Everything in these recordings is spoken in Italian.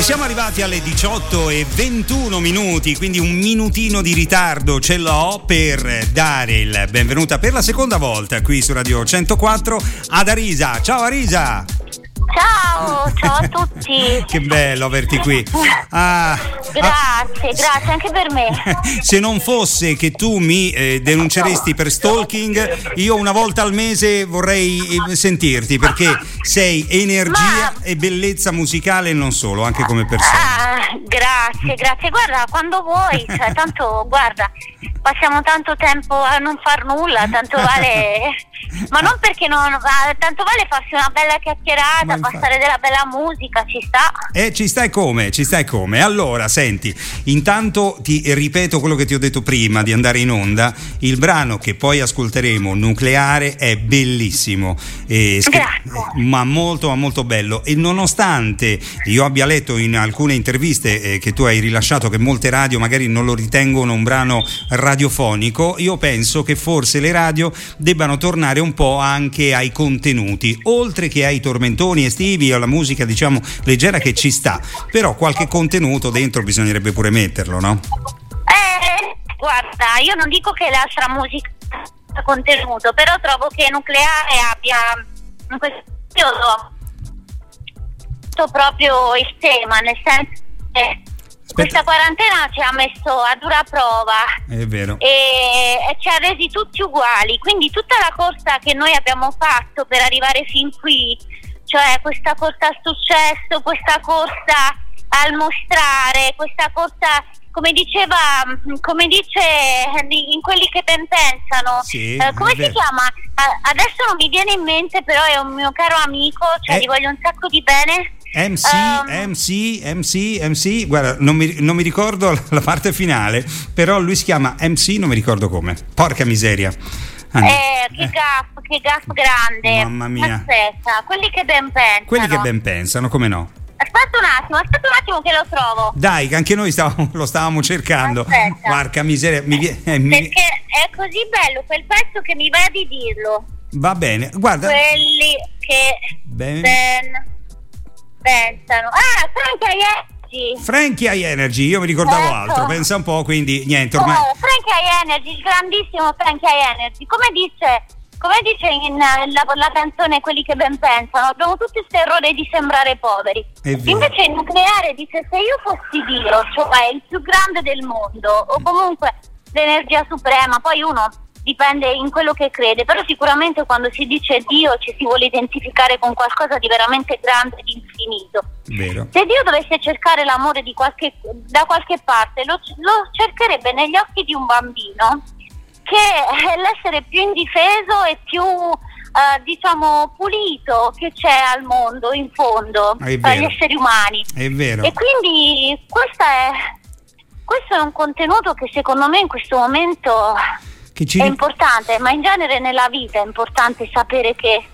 E siamo arrivati alle 18 e 21 minuti, quindi un minutino di ritardo ce l'ho per dare il benvenuta per la seconda volta qui su Radio 104 ad Arisa. Ciao Arisa! Ciao, ciao a tutti. che bello averti qui. Ah, grazie, ah, grazie anche per me. Se non fosse che tu mi eh, denunceresti per stalking, io una volta al mese vorrei eh, sentirti perché sei energia Ma... e bellezza musicale e non solo, anche come persona. Ah, grazie, grazie. Guarda, quando vuoi, cioè, tanto guarda, passiamo tanto tempo a non far nulla, tanto vale ma non perché non tanto vale farsi una bella chiacchierata, passare della bella musica, ci sta. Eh, ci stai come? Ci stai come? Allora, senti, intanto ti ripeto quello che ti ho detto prima di andare in onda, il brano che poi ascolteremo, Nucleare, è bellissimo, eh, ma molto ma molto bello e nonostante io abbia letto in alcune interviste eh, che tu hai rilasciato che molte radio magari non lo ritengono un brano radiofonico, io penso che forse le radio debbano tornare un po' anche ai contenuti, oltre che ai tormentoni estivi o alla musica diciamo leggera che ci sta, però qualche contenuto dentro bisognerebbe pure metterlo, no? Eh, guarda, io non dico che l'altra musica ha contenuto, però trovo che Nucleare abbia in questo periodo proprio il tema, nel senso che questa quarantena ci ha messo a dura prova. È vero. E, ci ha resi tutti uguali. Quindi tutta la corsa che noi abbiamo fatto per arrivare fin qui, cioè questa corsa al successo, questa corsa al mostrare, questa corsa come diceva, come dice in quelli che ben pensano, sì, eh, come si chiama? adesso non mi viene in mente, però è un mio caro amico, cioè eh. gli voglio un sacco di bene. MC, um, MC, MC, MC, guarda, non mi, non mi, ricordo la parte finale, però lui si chiama MC, non mi ricordo come. Porca miseria. Ah, eh, che eh. gaff, che gaff grande. Mamma mia. Aspetta, quelli che ben pensano. Quelli che ben pensano, come no? Aspetta un attimo, aspetta un attimo che lo trovo. Dai, anche noi stavamo, lo stavamo cercando. Aspetta. Porca miseria, mi. Eh, mi... Perché è così bello quel pezzo che mi va di dirlo. Va bene, guarda. Quelli che ben, ben pensano. Ah, Frankie Energy. Frankie High Energy, io mi ricordavo ecco. altro, pensa un po', quindi niente, ormai... Oh, Frankie Energy, il grandissimo Frankie Energy. Come dice, come dice in, la, la, canzone Quelli che ben pensano, abbiamo tutti questo errore di sembrare poveri. Invece il nucleare dice se io fossi Dio, cioè il più grande del mondo, o comunque l'energia suprema, poi uno dipende in quello che crede, però sicuramente quando si dice Dio ci si vuole identificare con qualcosa di veramente grande e di infinito. Vero. Se Dio dovesse cercare l'amore qualche, da qualche parte, lo, lo cercherebbe negli occhi di un bambino che è l'essere più indifeso e più Uh, diciamo pulito che c'è al mondo in fondo tra gli esseri umani. È vero. E quindi è, questo è un contenuto che secondo me in questo momento ci... È importante, ma in genere nella vita è importante sapere che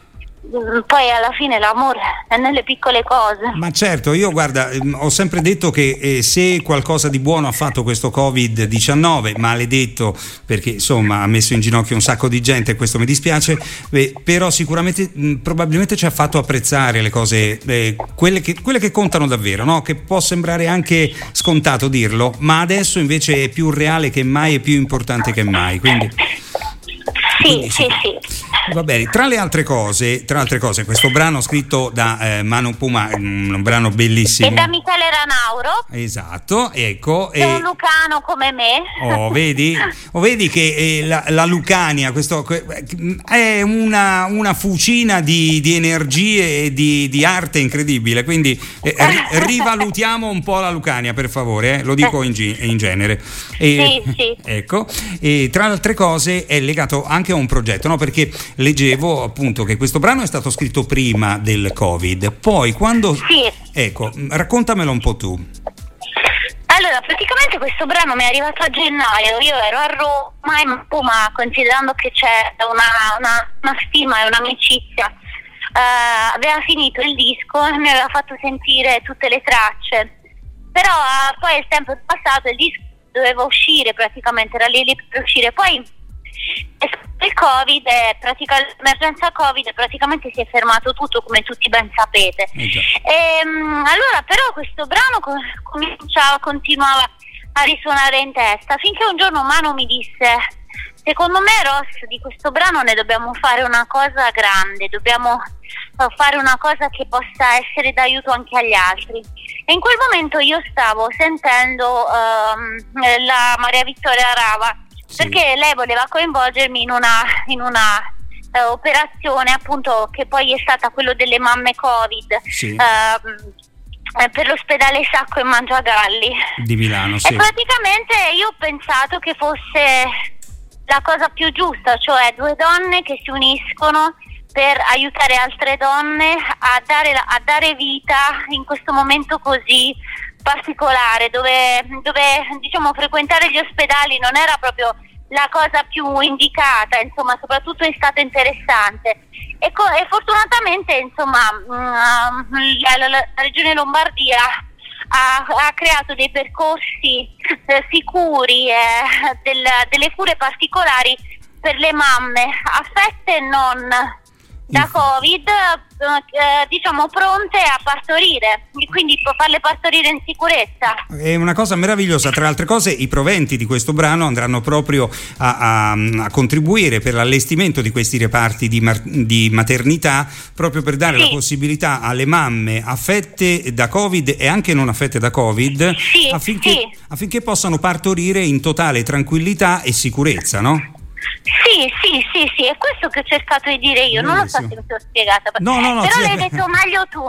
poi alla fine l'amore è nelle piccole cose. Ma certo, io guarda, mm, ho sempre detto che eh, se qualcosa di buono ha fatto questo Covid-19, maledetto perché insomma ha messo in ginocchio un sacco di gente e questo mi dispiace, eh, però sicuramente mh, mm, probabilmente ci ha fatto apprezzare le cose, eh, quelle, che, quelle, che, contano davvero, no? che può sembrare anche scontato dirlo, ma adesso invece è più reale che mai e più importante che mai. Quindi... Sì, Quindi, sì, sì. Va bene, tra le altre cose, tra altre cose questo brano scritto da eh, Manu Puma, un brano bellissimo. E da Michele Ranauro. Esatto, ecco. È un lucano come me. Oh, vedi? Oh, vedi che eh, la, la, Lucania questo, è una, una fucina di, di, energie e di, di, arte incredibile, quindi eh, ri, rivalutiamo un po' la Lucania per favore, eh, lo dico in, in genere. E, sì, sì. Ecco, e tra le altre cose è legato anche a un progetto, no? perché leggevo appunto che questo brano è stato scritto prima del Covid, poi quando... Sì. Ecco, raccontamelo un po' tu. Allora, praticamente questo brano mi è arrivato a gennaio, io ero a Roma, in Puma, considerando che c'è una, una, una stima e un'amicizia, uh, aveva finito il disco e mi aveva fatto sentire tutte le tracce, però uh, poi il tempo è passato, il disco doveva uscire praticamente, era lì lì per uscire, poi è il Covid, è l'emergenza Covid praticamente si è fermato tutto come tutti ben sapete. Eh e, ehm, allora però questo brano cominciava, continuava a risuonare in testa finché un giorno Mano mi disse secondo me Ross di questo brano ne dobbiamo fare una cosa grande, dobbiamo fare una cosa che possa essere d'aiuto anche agli altri. E in quel momento io stavo sentendo um, la Maria Vittoria Rava sì. perché lei voleva coinvolgermi in una, in una uh, operazione appunto che poi è stata quello delle mamme Covid. Sì. Uh, per l'ospedale Sacco e Mangiagalli di Milano. Sì. E praticamente io ho pensato che fosse la cosa più giusta, cioè due donne che si uniscono per aiutare altre donne a dare, a dare vita in questo momento così particolare dove, dove diciamo, frequentare gli ospedali non era proprio la cosa più indicata, insomma, soprattutto è stato interessante. E, co- e fortunatamente insomma, mh, mm, la, la, la, Regione Lombardia ha, ha creato dei percorsi eh, sicuri eh, del, delle cure particolari per le mamme affette e non da Covid eh, diciamo pronte a partorire quindi farle partorire in sicurezza è una cosa meravigliosa tra le altre cose i proventi di questo brano andranno proprio a, a, a contribuire per l'allestimento di questi reparti di, mar- di maternità proprio per dare sì. la possibilità alle mamme affette da Covid e anche non affette da Covid sì, affinché, sì. affinché possano partorire in totale tranquillità e sicurezza no? Sì, sì, sì, sì, è questo che ho cercato di dire io, non lo so se mi sono spiegata, no, no, no, però l'hai detto meglio tu.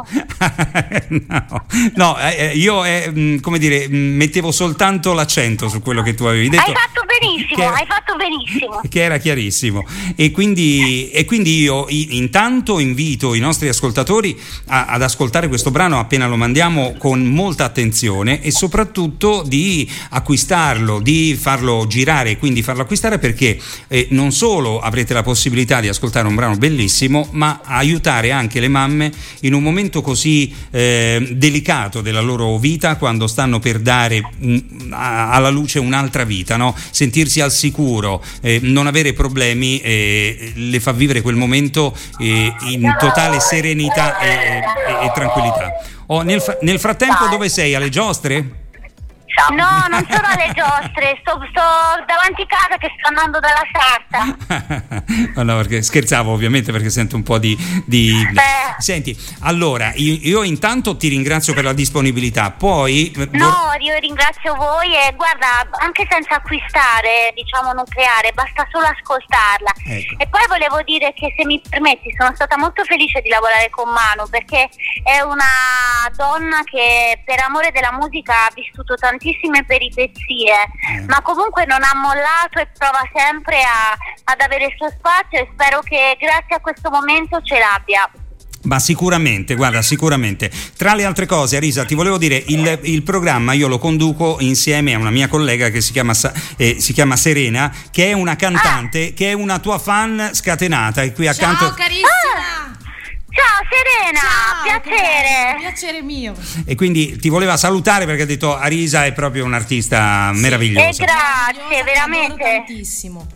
no, no eh, eh, io eh, come dire, mettevo soltanto l'accento su quello che tu avevi detto. Hai fatto benissimo, era, hai fatto benissimo. Che era chiarissimo. E quindi, e quindi io intanto invito i nostri ascoltatori a, ad ascoltare questo brano appena lo mandiamo con molta attenzione e soprattutto di acquistarlo, di farlo girare e quindi farlo acquistare perché eh, non solo avrete la possibilità di ascoltare un brano bellissimo, ma aiutare anche le mamme in un momento così eh, delicato della loro vita, quando stanno per dare un, a, alla luce un'altra vita, no? Sentirsi al sicuro, eh, non avere problemi, eh, le fa vivere quel momento eh, in totale serenità e, e, e tranquillità. Oh, nel, nel frattempo dove sei? Alle giostre? No, non sono alle giostre, sto, sto davanti a casa che sto andando dalla sarta. no, perché scherzavo ovviamente perché sento un po' di... di... Senti, allora, io, io, intanto ti ringrazio per la disponibilità, poi... No, io ringrazio voi e guarda, anche senza acquistare, diciamo, nucleare, basta solo ascoltarla. Ecco. E poi volevo dire che se mi permetti, sono stata molto felice di lavorare con Manu perché è una donna che per amore della musica ha vissuto tantissimo tantissime peripezie, mm. ma comunque non ha mollato e prova sempre a, ad avere il suo spazio e spero che grazie a questo momento ce l'abbia. Ma sicuramente, guarda, sicuramente. Tra le altre cose, Arisa, ti volevo dire, il, il programma io lo conduco insieme a una mia collega che si chiama, eh, si chiama Serena, che è una cantante, ah. che è una tua fan scatenata. E qui accanto... Ciao carissima! Ah. Ciao Serena, Ciao, piacere. Piacere mio. E quindi ti voleva salutare perché ha detto Arisa è proprio un'artista sì. meravigliosa. E grazie, veramente. Tantissimo.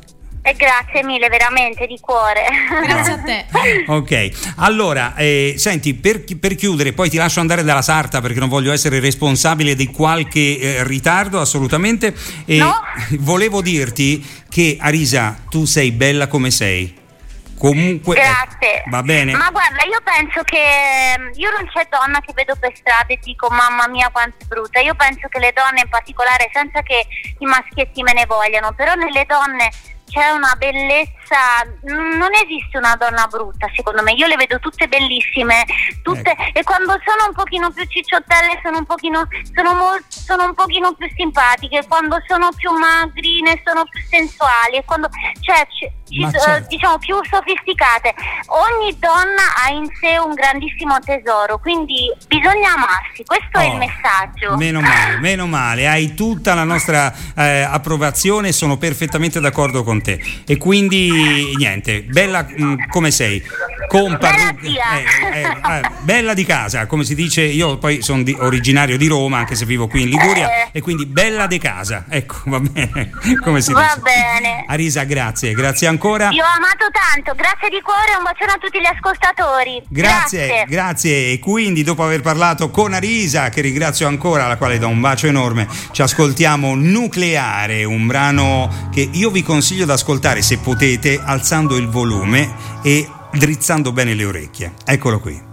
E grazie mille, veramente di cuore. Grazie a te. ok, allora, eh, senti, per, per, chiudere, poi ti lascio andare dalla sarta perché non voglio essere responsabile di qualche eh, ritardo, assolutamente. E no? volevo dirti che Arisa, tu sei bella come sei. Comunque, Grazie. Eh, va bene. Ma guarda, io penso che mm, io non c'è donna che vedo per strada e dico mamma mia quanto è brutta. Io penso che le donne in particolare, senza che i maschietti me ne vogliano, però nelle donne c'è una bellezza, non esiste una donna brutta secondo me, io le vedo tutte bellissime, tutte, ecco. e quando sono un pochino più cicciottelle sono un pochino, sono, molto, sono un pochino più simpatiche, quando sono più magrine sono più sensuali, e quando, cioè, ci, certo. diciamo più sofisticate. Ogni donna ha in sé un grandissimo tesoro, quindi bisogna amarsi, questo oh, è il oh, messaggio. Meno male, meno male, hai tutta la nostra eh, approvazione, sono perfettamente d'accordo con te. E quindi niente, bella mh, mm, come sei. Con parrucca. Eh, eh, eh, bella di casa, come si dice, io poi sono originario di Roma, anche se vivo qui in Liguria, eh. e quindi bella di casa. Ecco, va bene. Come si va dice. Bene. Arisa, grazie, grazie ancora. Io ho amato tanto, grazie di cuore, un bacione a tutti gli ascoltatori. Grazie, grazie. grazie. E quindi dopo aver parlato con Arisa, che ringrazio ancora, alla quale do un bacio enorme, ci ascoltiamo Nucleare, un brano che io vi consiglio di ascoltare se potete alzando il volume e drizzando bene le orecchie. Eccolo qui.